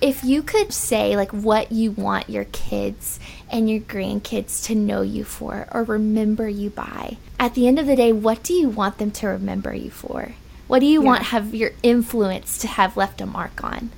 If you could say like what you want your kids and your grandkids to know you for or remember you by, at the end of the day, what do you want them to remember you for? What do you yeah. want have your influence to have left a mark on?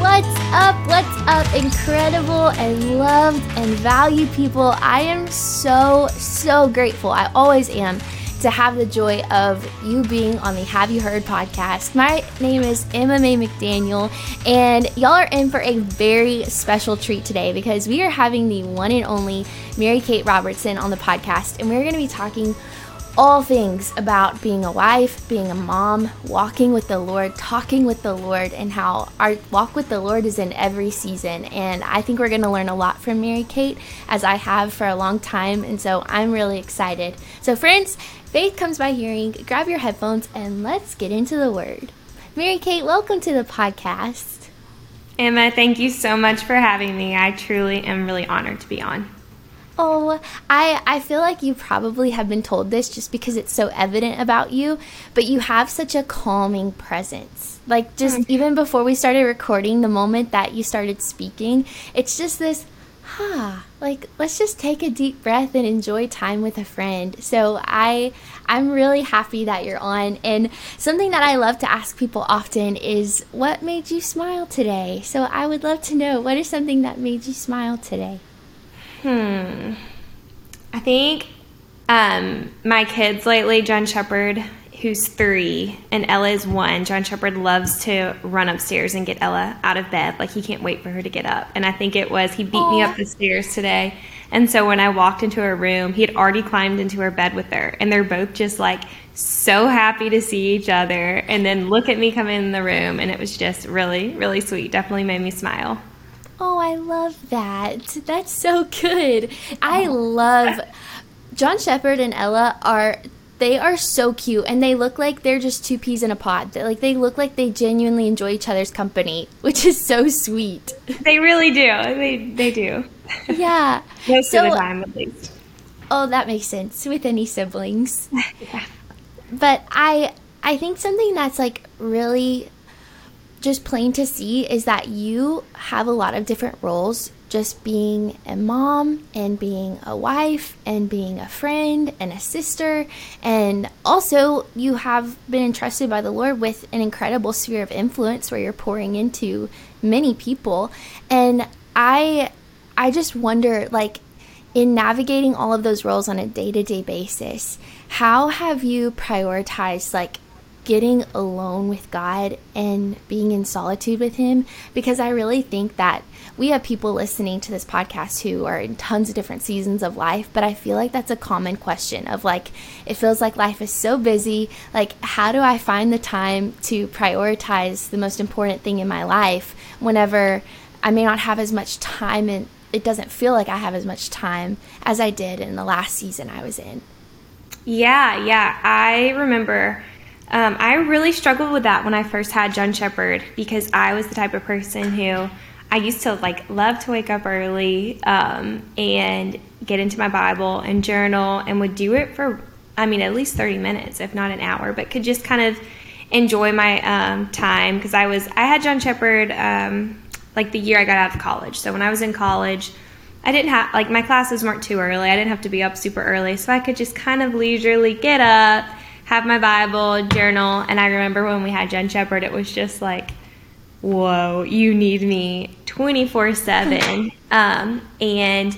What's up? What's up, incredible and loved and valued people? I am so, so grateful. I always am to have the joy of you being on the Have You Heard podcast. My name is Emma Mae McDaniel, and y'all are in for a very special treat today because we are having the one and only Mary Kate Robertson on the podcast, and we're going to be talking all things about being a wife, being a mom, walking with the Lord, talking with the Lord, and how our walk with the Lord is in every season. And I think we're going to learn a lot from Mary Kate, as I have for a long time. And so I'm really excited. So, friends, Faith comes by hearing. Grab your headphones and let's get into the word. Mary Kate, welcome to the podcast. Emma, thank you so much for having me. I truly am really honored to be on. Oh, I I feel like you probably have been told this just because it's so evident about you, but you have such a calming presence. Like just even before we started recording, the moment that you started speaking, it's just this huh, like let's just take a deep breath and enjoy time with a friend. So I I'm really happy that you're on and something that I love to ask people often is what made you smile today? So I would love to know what is something that made you smile today? Hmm. I think um, my kids lately, John Shepard who's three, and Ella is one. John Shepard loves to run upstairs and get Ella out of bed. Like he can't wait for her to get up. And I think it was he beat Aww. me up the stairs today. And so when I walked into her room, he had already climbed into her bed with her. And they're both just like so happy to see each other. And then look at me come in the room. And it was just really, really sweet. Definitely made me smile. Oh, I love that. That's so good. I love John Shepard and Ella are they are so cute and they look like they're just two peas in a pod. They, like they look like they genuinely enjoy each other's company, which is so sweet. They really do. They they do. Yeah. Most so, of the time at least. Oh, that makes sense with any siblings. yeah. But I I think something that's like really just plain to see is that you have a lot of different roles just being a mom and being a wife and being a friend and a sister. And also, you have been entrusted by the Lord with an incredible sphere of influence where you're pouring into many people. And I, I just wonder, like, in navigating all of those roles on a day to day basis, how have you prioritized, like, getting alone with God and being in solitude with Him because I really think that we have people listening to this podcast who are in tons of different seasons of life, but I feel like that's a common question of like, it feels like life is so busy. Like, how do I find the time to prioritize the most important thing in my life whenever I may not have as much time and it doesn't feel like I have as much time as I did in the last season I was in? Yeah, yeah. I remember um, I really struggled with that when I first had John Shepard because I was the type of person who I used to like love to wake up early um, and get into my Bible and journal and would do it for I mean at least 30 minutes if not an hour but could just kind of enjoy my um, time because I was I had John Shepard um, like the year I got out of college. So when I was in college I didn't have like my classes weren't too early. I didn't have to be up super early. So I could just kind of leisurely get up have my Bible, journal, and I remember when we had John Shepard, it was just like, whoa, you need me 24 7. Um, and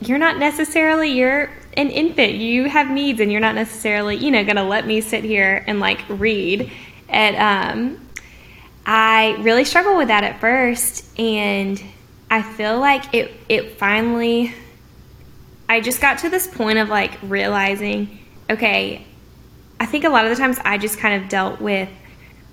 you're not necessarily, you're an infant. You have needs, and you're not necessarily, you know, going to let me sit here and like read. And um, I really struggled with that at first. And I feel like it, it finally, I just got to this point of like realizing, okay, I think a lot of the times I just kind of dealt with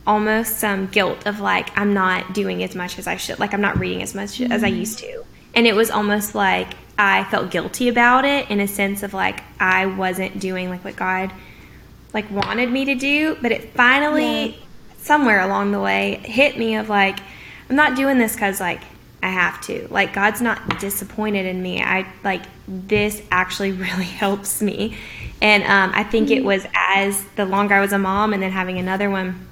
almost some guilt of like I'm not doing as much as I should, like I'm not reading as much mm-hmm. as I mm-hmm. used to. And it was almost like I felt guilty about it in a sense of like I wasn't doing like what God like wanted me to do, but it finally yeah. somewhere along the way hit me of like I'm not doing this cuz like I have to. Like God's not disappointed in me. I like this actually really helps me. And um, I think it was as the longer I was a mom and then having another one,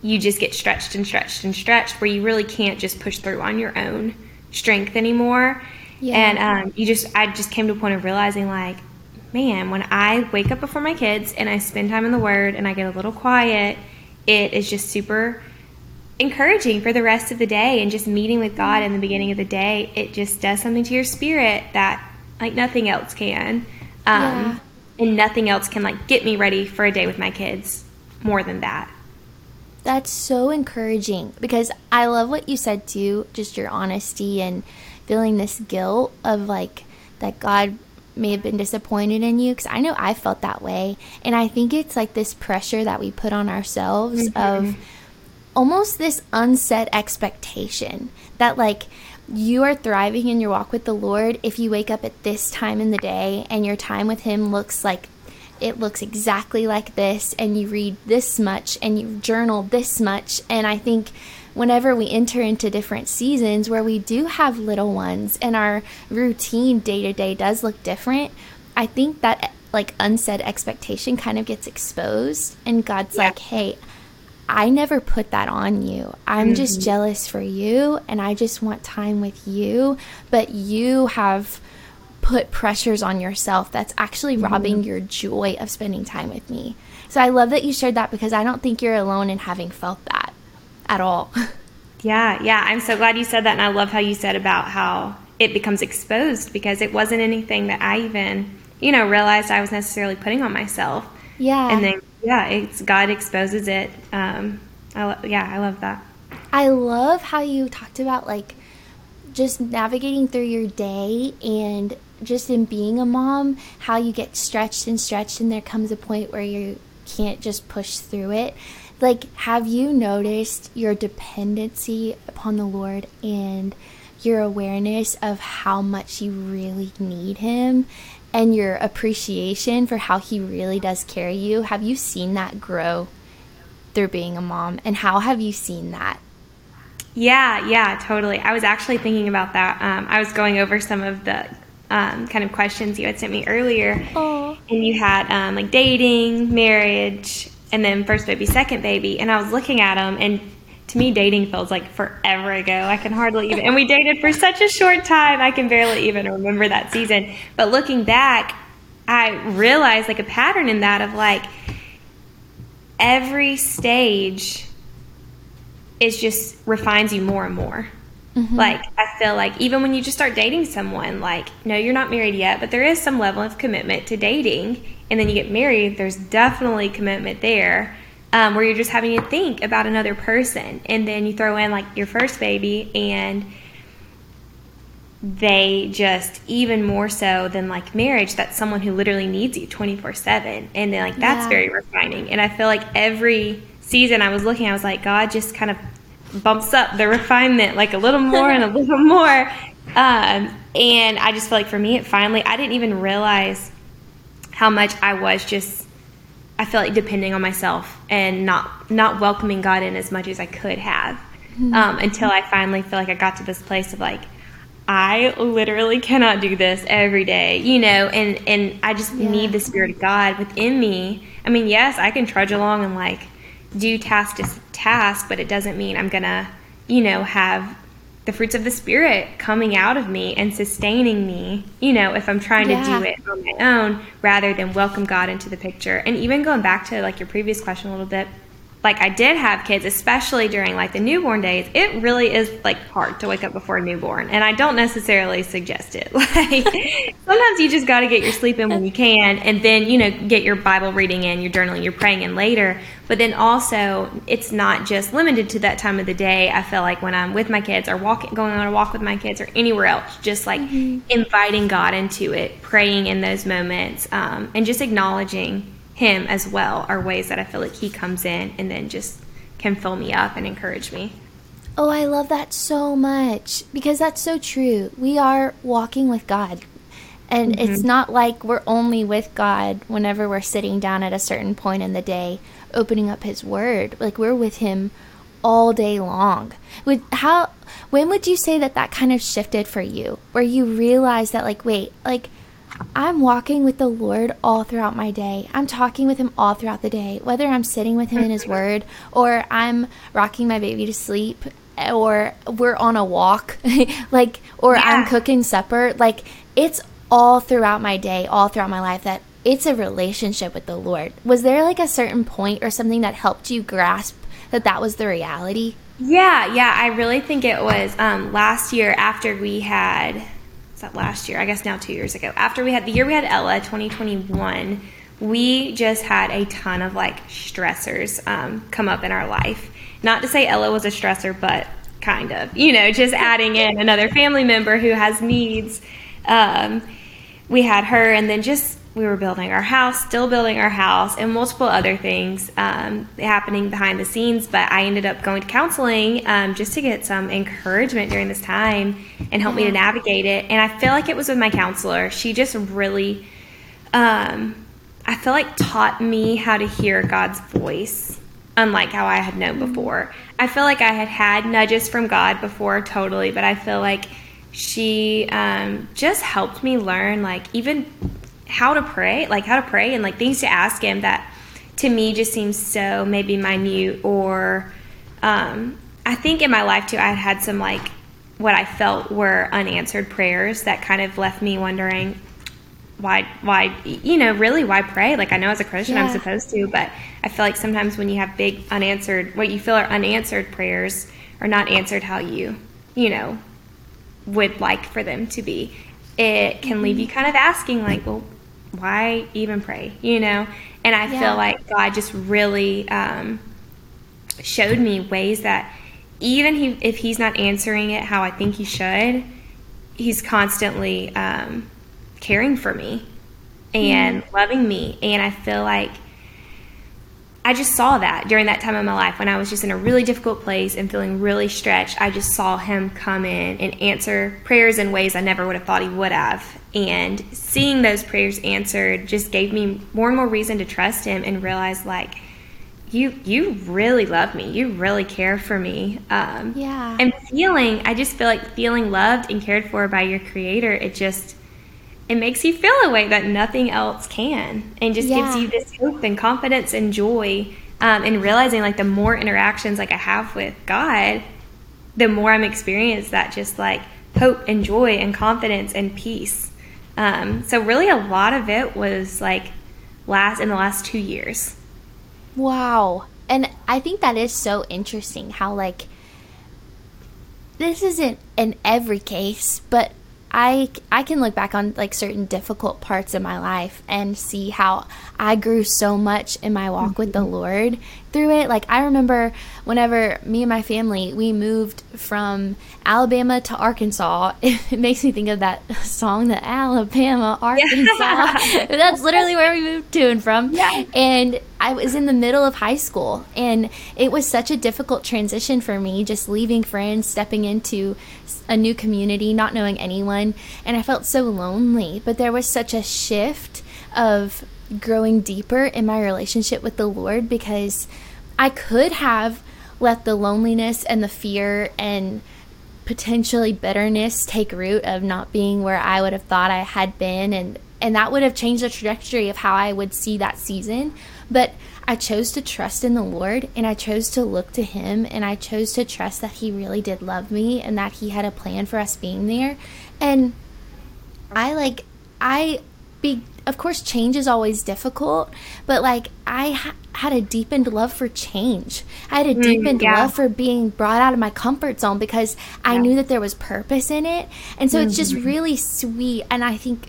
you just get stretched and stretched and stretched where you really can't just push through on your own strength anymore. Yeah. And um, you just, I just came to a point of realizing like, man, when I wake up before my kids and I spend time in the Word and I get a little quiet, it is just super encouraging for the rest of the day and just meeting with God in the beginning of the day. It just does something to your spirit that like nothing else can. Um, yeah. And nothing else can like get me ready for a day with my kids more than that. That's so encouraging because I love what you said too, just your honesty and feeling this guilt of like that God may have been disappointed in you because I know I felt that way. And I think it's like this pressure that we put on ourselves mm-hmm. of almost this unset expectation that like you are thriving in your walk with the Lord if you wake up at this time in the day and your time with Him looks like it looks exactly like this and you read this much and you journal this much and i think whenever we enter into different seasons where we do have little ones and our routine day to day does look different i think that like unsaid expectation kind of gets exposed and god's yeah. like hey I never put that on you. I'm mm-hmm. just jealous for you and I just want time with you. But you have put pressures on yourself that's actually mm-hmm. robbing your joy of spending time with me. So I love that you shared that because I don't think you're alone in having felt that at all. Yeah, yeah. I'm so glad you said that. And I love how you said about how it becomes exposed because it wasn't anything that I even, you know, realized I was necessarily putting on myself. Yeah. And then, yeah, it's God exposes it. Um, I, yeah, I love that. I love how you talked about like just navigating through your day and just in being a mom, how you get stretched and stretched, and there comes a point where you can't just push through it. Like, have you noticed your dependency upon the Lord and your awareness of how much you really need Him and your appreciation for how He really does carry you? Have you seen that grow through being a mom? And how have you seen that? Yeah, yeah, totally. I was actually thinking about that. Um, I was going over some of the um, kind of questions you had sent me earlier. Aww. And you had um, like dating, marriage, and then first baby, second baby. And I was looking at them, and to me, dating feels like forever ago. I can hardly even, and we dated for such a short time, I can barely even remember that season. But looking back, I realized like a pattern in that of like every stage is just refines you more and more. Mm-hmm. Like, I feel like even when you just start dating someone, like, no, you're not married yet, but there is some level of commitment to dating. And then you get married, there's definitely commitment there um, where you're just having to think about another person. And then you throw in like your first baby, and they just, even more so than like marriage, that's someone who literally needs you 24 7. And then, like, that's yeah. very refining. And I feel like every season I was looking, I was like, God just kind of bumps up the refinement like a little more and a little more. Um, and I just feel like for me, it finally, I didn't even realize how much I was just, I feel like depending on myself and not, not welcoming God in as much as I could have. Mm-hmm. Um, until I finally feel like I got to this place of like, I literally cannot do this every day, you know, and, and I just yeah. need the Spirit of God within me. I mean, yes, I can trudge along and like do task to task, but it doesn't mean I'm gonna, you know, have the fruits of the spirit coming out of me and sustaining me, you know, if I'm trying yeah. to do it on my own rather than welcome God into the picture. And even going back to like your previous question a little bit, like I did have kids, especially during like the newborn days, it really is like hard to wake up before a newborn. And I don't necessarily suggest it. Like sometimes you just got to get your sleep in when you can and then, you know, get your Bible reading in, your journaling, your praying in later. But then also, it's not just limited to that time of the day. I feel like when I'm with my kids or walking, going on a walk with my kids or anywhere else, just like mm-hmm. inviting God into it, praying in those moments, um, and just acknowledging him as well are ways that I feel like he comes in and then just can fill me up and encourage me. Oh, I love that so much because that's so true. We are walking with God. And mm-hmm. it's not like we're only with God whenever we're sitting down at a certain point in the day, opening up His Word. Like we're with Him all day long. Would how when would you say that that kind of shifted for you, where you realized that like wait, like I'm walking with the Lord all throughout my day. I'm talking with Him all throughout the day, whether I'm sitting with Him in His Word or I'm rocking my baby to sleep or we're on a walk, like, or yeah. I'm cooking supper. Like, it's all throughout my day, all throughout my life that it's a relationship with the Lord. Was there like a certain point or something that helped you grasp that that was the reality? Yeah, yeah, I really think it was um, last year after we had, was that last year? I guess now two years ago. After we had the year we had Ella, 2021, we just had a ton of like stressors um, come up in our life. Not to say Ella was a stressor, but kind of, you know, just adding in another family member who has needs. Um, we had her, and then just we were building our house, still building our house, and multiple other things um, happening behind the scenes. But I ended up going to counseling um, just to get some encouragement during this time and help yeah. me to navigate it. And I feel like it was with my counselor. She just really, um, I feel like, taught me how to hear God's voice, unlike how I had known mm-hmm. before. I feel like I had had nudges from God before, totally, but I feel like she um, just helped me learn, like, even how to pray, like how to pray and like things to ask him that to me just seems so maybe minute or um, I think in my life too I had some like what I felt were unanswered prayers that kind of left me wondering why why you know really why pray like I know as a Christian yeah. I'm supposed to but I feel like sometimes when you have big unanswered what you feel are unanswered prayers are not answered how you you know would like for them to be it can leave you mm-hmm. kind of asking like well why even pray? You know? And I yeah. feel like God just really um, showed me ways that even he, if He's not answering it how I think He should, He's constantly um, caring for me and mm. loving me. And I feel like I just saw that during that time of my life when I was just in a really difficult place and feeling really stretched. I just saw him come in and answer prayers in ways I never would have thought he would have. And seeing those prayers answered just gave me more and more reason to trust him and realize like you you really love me. You really care for me. Um, yeah. And feeling, I just feel like feeling loved and cared for by your creator. It just it makes you feel a way that nothing else can and just yeah. gives you this hope and confidence and joy um, and realizing like the more interactions like i have with god the more i'm experiencing that just like hope and joy and confidence and peace. Um, so really a lot of it was like last in the last two years. Wow. And i think that is so interesting how like this isn't in every case but I I can look back on like certain difficult parts of my life and see how I grew so much in my walk mm-hmm. with the mm-hmm. Lord through it. Like I remember whenever me and my family we moved from Alabama to Arkansas, it makes me think of that song, the Alabama, Arkansas. Yeah. That's literally where we moved to and from. Yeah. And I was in the middle of high school, and it was such a difficult transition for me, just leaving friends, stepping into a new community, not knowing anyone, and I felt so lonely. But there was such a shift of growing deeper in my relationship with the Lord because I could have let the loneliness and the fear and potentially bitterness take root of not being where I would have thought I had been and and that would have changed the trajectory of how I would see that season but I chose to trust in the Lord and I chose to look to him and I chose to trust that he really did love me and that he had a plan for us being there and I like I be of course change is always difficult but like i ha- had a deepened love for change i had a mm, deepened yeah. love for being brought out of my comfort zone because i knew that there was purpose in it and so mm-hmm. it's just mm-hmm. really sweet and i think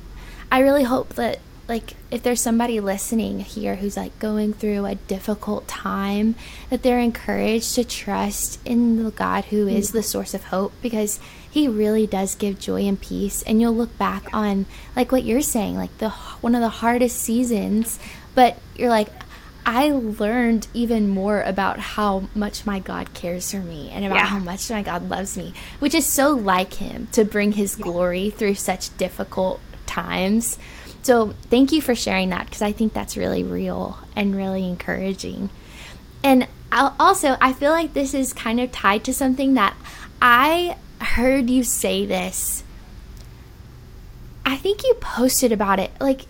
i really hope that like if there's somebody listening here who's like going through a difficult time that they're encouraged to trust in the god who is mm. the source of hope because he really does give joy and peace and you'll look back on like what you're saying like the one of the hardest seasons but you're like, I learned even more about how much my God cares for me and about yeah. how much my God loves me, which is so like Him to bring His glory through such difficult times. So, thank you for sharing that because I think that's really real and really encouraging. And also, I feel like this is kind of tied to something that I heard you say this. I think you posted about it like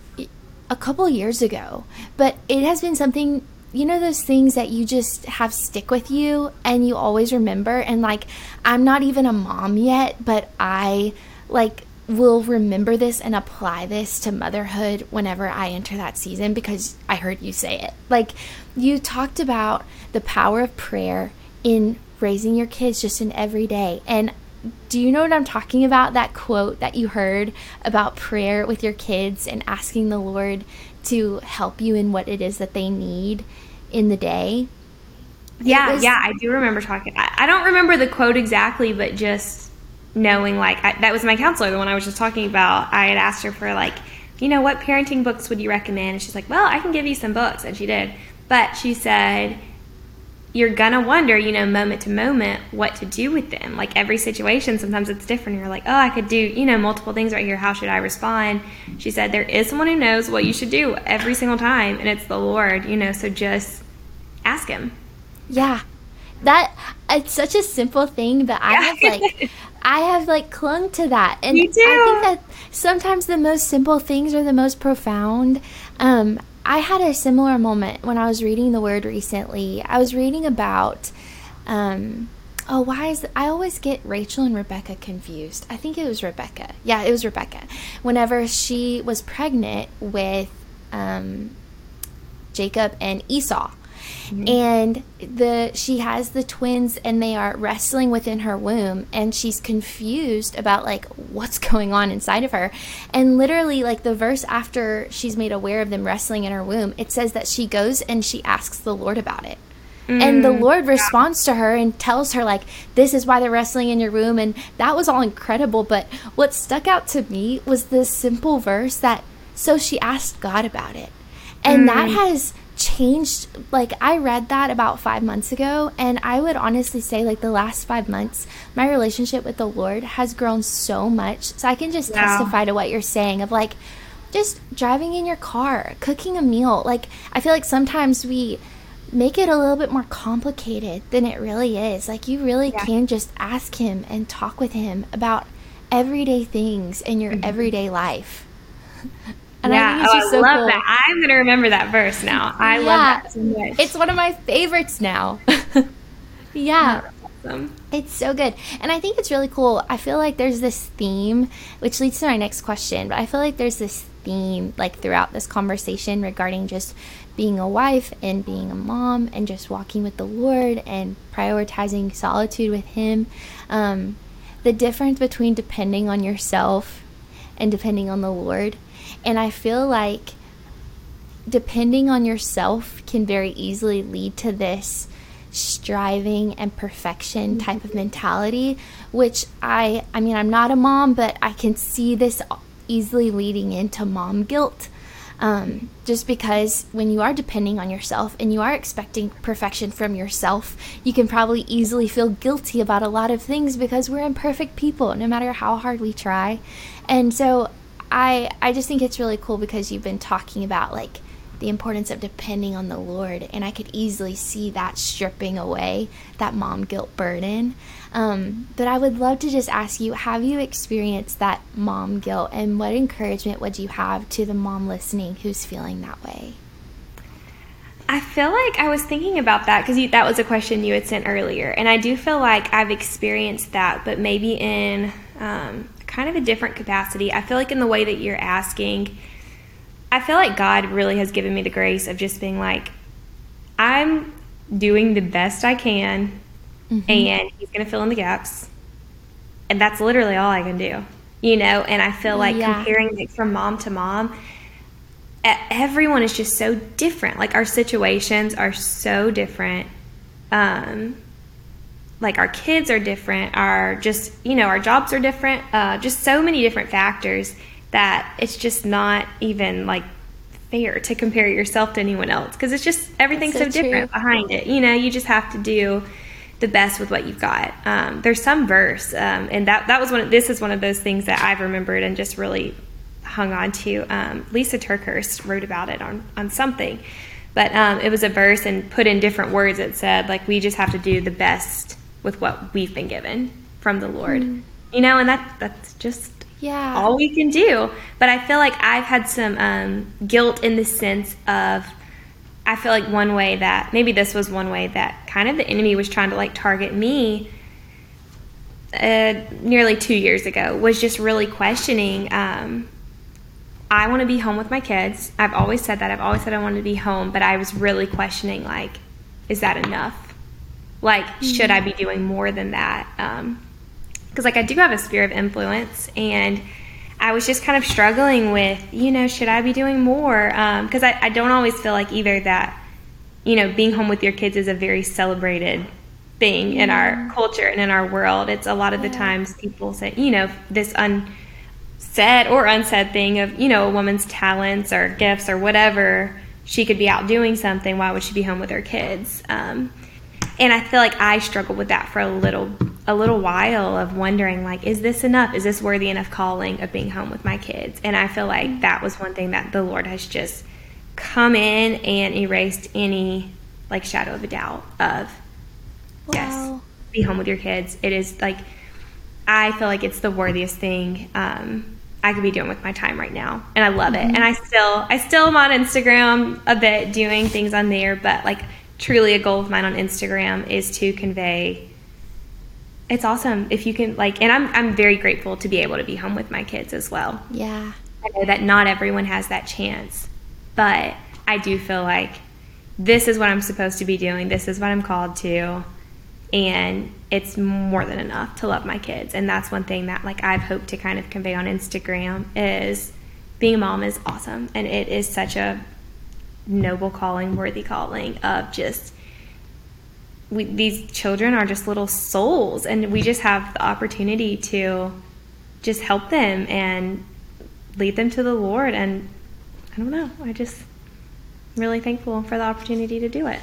a couple years ago, but it has been something you know those things that you just have stick with you and you always remember and like I'm not even a mom yet, but I like will remember this and apply this to motherhood whenever I enter that season because I heard you say it. Like you talked about the power of prayer in raising your kids just in every day. And do you know what I'm talking about? That quote that you heard about prayer with your kids and asking the Lord to help you in what it is that they need in the day. Yeah, was, yeah, I do remember talking. I, I, don't remember the quote exactly, but just knowing like I, that was my counselor, the one I was just talking about. I had asked her for like, you know, what parenting books would you recommend? And she's like, well, I can give you some books, and she did. But she said you're gonna wonder, you know, moment to moment what to do with them. Like every situation, sometimes it's different. You're like, oh, I could do, you know, multiple things right here. How should I respond? She said, there is someone who knows what you should do every single time, and it's the Lord, you know, so just ask Him. Yeah. That, it's such a simple thing, but I have like, I have like clung to that. And I think that sometimes the most simple things are the most profound. Um, I had a similar moment when I was reading the word recently. I was reading about, um, oh, why is I always get Rachel and Rebecca confused? I think it was Rebecca. Yeah, it was Rebecca. Whenever she was pregnant with um, Jacob and Esau, Mm-hmm. And the she has the twins and they are wrestling within her womb and she's confused about like what's going on inside of her. And literally like the verse after she's made aware of them wrestling in her womb, it says that she goes and she asks the Lord about it. And the mm, Lord responds to her and tells her, like, this is why they're wrestling in your womb. And that was all incredible. But what stuck out to me was this simple verse that, so she asked God about it. And mm. that has changed like i read that about five months ago and i would honestly say like the last five months my relationship with the lord has grown so much so i can just testify to what you're saying of like just driving in your car cooking a meal like i feel like sometimes we make it a little bit more complicated than it really is like you really yeah. can just ask him and talk with him about everyday things in your mm-hmm. everyday life And yeah, I, oh, I so love cool. that. I'm going to remember that verse now. I yeah. love that so much. It's one of my favorites now. yeah. Awesome. It's so good. And I think it's really cool. I feel like there's this theme, which leads to my next question, but I feel like there's this theme like throughout this conversation regarding just being a wife and being a mom and just walking with the Lord and prioritizing solitude with Him. Um, the difference between depending on yourself and depending on the Lord and I feel like depending on yourself can very easily lead to this striving and perfection type of mentality which i i mean i'm not a mom but i can see this easily leading into mom guilt um, just because when you are depending on yourself and you are expecting perfection from yourself, you can probably easily feel guilty about a lot of things because we're imperfect people, no matter how hard we try. And so I I just think it's really cool because you've been talking about like the importance of depending on the Lord, and I could easily see that stripping away that mom guilt burden. Um, but I would love to just ask you: Have you experienced that mom guilt, and what encouragement would you have to the mom listening who's feeling that way? I feel like I was thinking about that because that was a question you had sent earlier, and I do feel like I've experienced that, but maybe in um, kind of a different capacity. I feel like in the way that you're asking, I feel like God really has given me the grace of just being like, I'm doing the best I can, mm-hmm. and He's going to fill in the gaps. And that's literally all I can do, you know? And I feel like yeah. comparing like from mom to mom, everyone is just so different. Like our situations are so different. Um, like our kids are different, our just, you know, our jobs are different, uh, just so many different factors that it's just not even like fair to compare yourself to anyone else because it's just everything's so, so different behind it. You know, you just have to do the best with what you've got. Um, there's some verse, um, and that that was one. Of, this is one of those things that I've remembered and just really hung on to. Um, Lysa TerKeurst wrote about it on on something, but um, it was a verse and put in different words. It said like we just have to do the best with what we've been given from the Lord. Mm. You know, and that that's just yeah all we can do. But I feel like I've had some um, guilt in the sense of I feel like one way that maybe this was one way that kind of the enemy was trying to like target me uh, nearly two years ago was just really questioning. Um, I want to be home with my kids. I've always said that. I've always said I wanted to be home, but I was really questioning like, is that enough? Like, mm-hmm. should I be doing more than that? Because um, like I do have a sphere of influence and I was just kind of struggling with, you know, should I be doing more? Because um, I, I don't always feel like either that, you know, being home with your kids is a very celebrated thing in our culture and in our world. It's a lot of the times people say, you know, this unsaid or unsaid thing of, you know, a woman's talents or gifts or whatever. She could be out doing something. Why would she be home with her kids? Um, and I feel like I struggled with that for a little a little while of wondering like is this enough? Is this worthy enough calling of being home with my kids? And I feel like that was one thing that the Lord has just come in and erased any like shadow of a doubt of wow. yes be home with your kids. It is like I feel like it's the worthiest thing um, I could be doing with my time right now. And I love mm-hmm. it and I still I still am on Instagram a bit doing things on there but like truly a goal of mine on Instagram is to convey it's awesome if you can like and I'm I'm very grateful to be able to be home with my kids as well. Yeah. I know that not everyone has that chance, but I do feel like this is what I'm supposed to be doing. This is what I'm called to. And it's more than enough to love my kids. And that's one thing that like I've hoped to kind of convey on Instagram is being a mom is awesome and it is such a noble calling, worthy calling of just we, these children are just little souls, and we just have the opportunity to just help them and lead them to the Lord. And I don't know, I just really thankful for the opportunity to do it.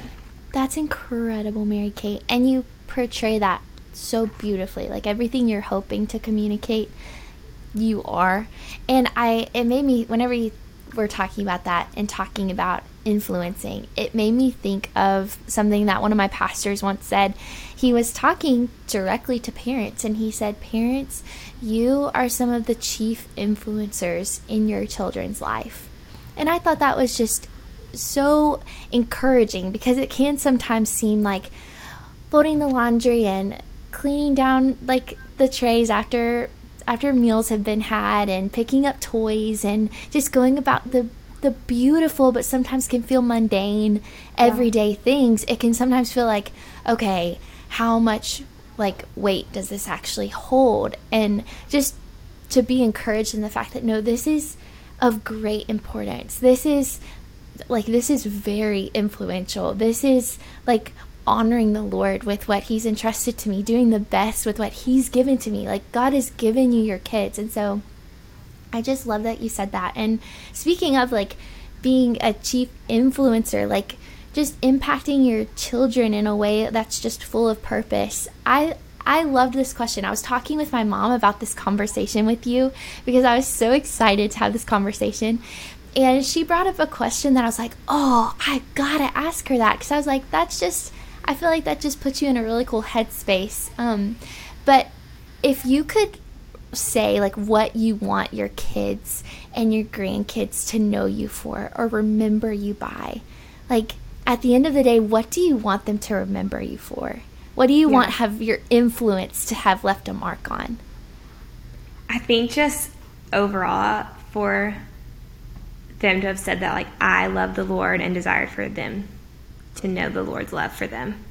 That's incredible, Mary Kate. And you portray that so beautifully. Like everything you're hoping to communicate, you are. And I it made me whenever you were talking about that and talking about influencing, it made me think of something that one of my pastors once said. He was talking directly to parents, and he said, Parents, you are some of the chief influencers in your children's life. And I thought that was just so encouraging because it can sometimes seem like folding the laundry and cleaning down like the trays after after meals have been had and picking up toys and just going about the the beautiful but sometimes can feel mundane everyday yeah. things it can sometimes feel like okay how much like weight does this actually hold and just to be encouraged in the fact that no this is of great importance this is like this is very influential this is like honoring the Lord with what He's entrusted to me, doing the best with what He's given to me. Like, God has given you your kids. And so I just love that you said that. And speaking of like being a chief influencer, like just impacting your children in a way that's just full of purpose. I I loved this question. I was talking with my mom about this conversation with you because I was so excited to have this conversation. And she brought up a question that I was like, oh, I gotta ask her that. Because I was like, that's just I feel like that just puts you in a really cool headspace. Um, but if you could say like what you want your kids and your grandkids to know you for or remember you by, like at the end of the day, what do you want them to remember you for? What do you yeah. want have your influence to have left a mark on? I think just overall for them to have said that like I love the Lord and desired for them to know the Lord's love for them.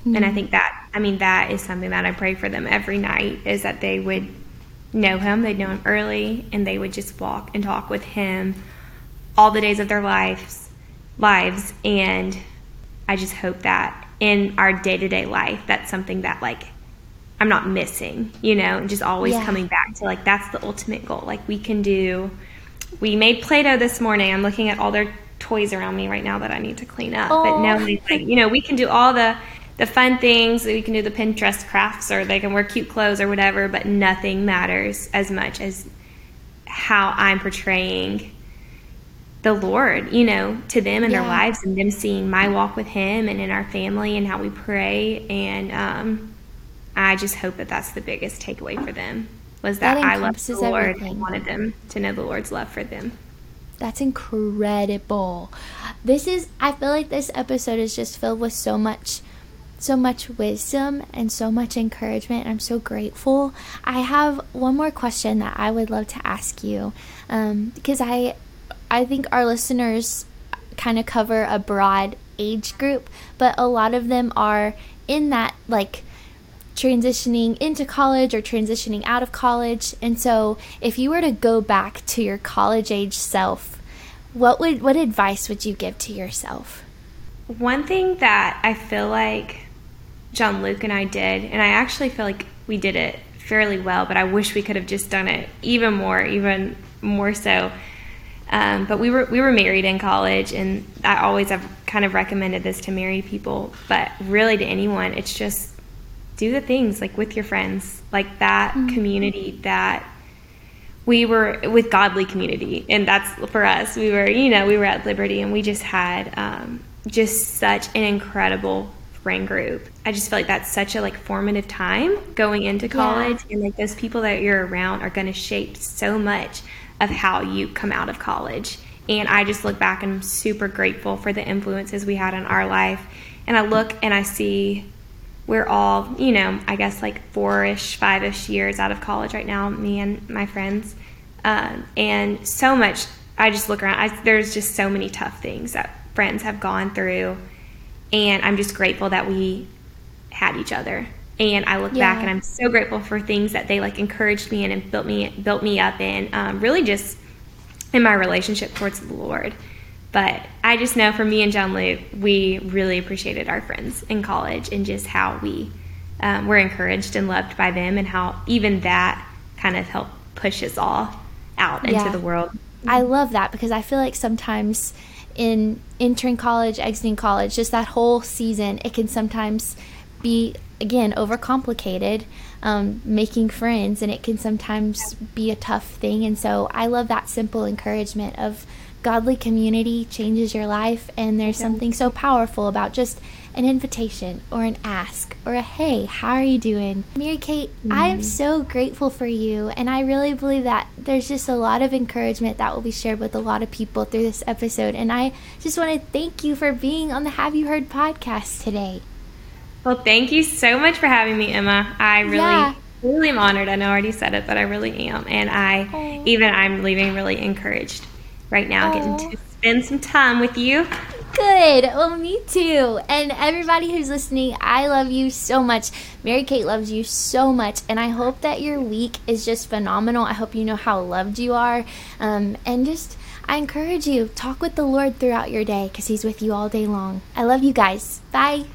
Mm-hmm. And I hmm. think that, I mean, that is something that I pray for them every night is that they would know Him, they'd know Him early, and they would just walk and talk with Him all the days of their lives. Lives, and I just hope that in our day to day life, that's something that like I'm not missing, you know, and just always yeah. coming back to like that's the ultimate goal. Like we can do we made Play-Doh this morning. I'm looking at all their toys around me right now that I need to clean up. Oh. But no, like, you know, we can do all the the fun things. That we can do the Pinterest crafts, or they can wear cute clothes or whatever. But nothing matters as much as how I'm portraying the Lord, you know, to them and yeah. their lives, and them seeing my walk with Him and in our family and how we pray. And um, I just hope that that's the biggest takeaway for them was that, that I love the Lord everything. and wanted them to know the Lord's love for them. That's incredible. This is I feel like this episode is just filled with so much so much wisdom and so much encouragement. I'm so grateful. I have one more question that I would love to ask you um, because I I think our listeners kind of cover a broad age group, but a lot of them are in that like transitioning into college or transitioning out of college. And so, if you were to go back to your college age self, what would what advice would you give to yourself? One thing that I feel like John Luke and I did, and I actually feel like we did it fairly well, but I wish we could have just done it even more, even more so. Um, but we were we were married in college, and I always have kind of recommended this to married people, but really to anyone, it's just do the things like with your friends, like that mm-hmm. community that we were with godly community, and that's for us. We were, you know, we were at Liberty, and we just had um, just such an incredible friend group. I just feel like that's such a like formative time going into college, yeah. and like those people that you're around are going to shape so much of how you come out of college. And I just look back and I'm super grateful for the influences we had in our life. And I look and I see we're all, you know, I guess like four ish, five ish years out of college right now, me and my friends. Um, and so much, I just look around, I, there's just so many tough things that friends have gone through. And I'm just grateful that we had each other. And I look yeah. back and I'm so grateful for things that they like encouraged me in and built me built me up in. Um, really, just in my relationship towards the Lord. But I just know for me and John Luke, we really appreciated our friends in college and just how we um, were encouraged and loved by them, and how even that kind of helped push us all out yeah. into the world. I love that because I feel like sometimes in entering college, exiting college, just that whole season, it can sometimes be again overcomplicated um, making friends and it can sometimes be a tough thing. And so i love that simple encouragement of godly community changes your life, and there's something so powerful about just an invitation or an ask or a hey, how are you doing? Mary Kate, mm-hmm. I am mm-hmm. so grateful for you, and I really believe that there's just a lot of encouragement that will be shared with a lot of people through this episode. And I just want to thank you for being on the Have You Heard podcast today. Well, thank you so much for having me, Emma. I really. Yeah really am honored. I know I already said it, but I really am. And I, even I'm leaving really encouraged right now, Aww. getting to spend some time with you. Good. Well, me too. And everybody who's listening, I love you so much. Mary Kate loves you so much. And I hope that your week is just phenomenal. I hope you know how loved you are. Um, and just, I encourage you, talk with the Lord throughout your day because He's with you all day long. I love you guys. Bye.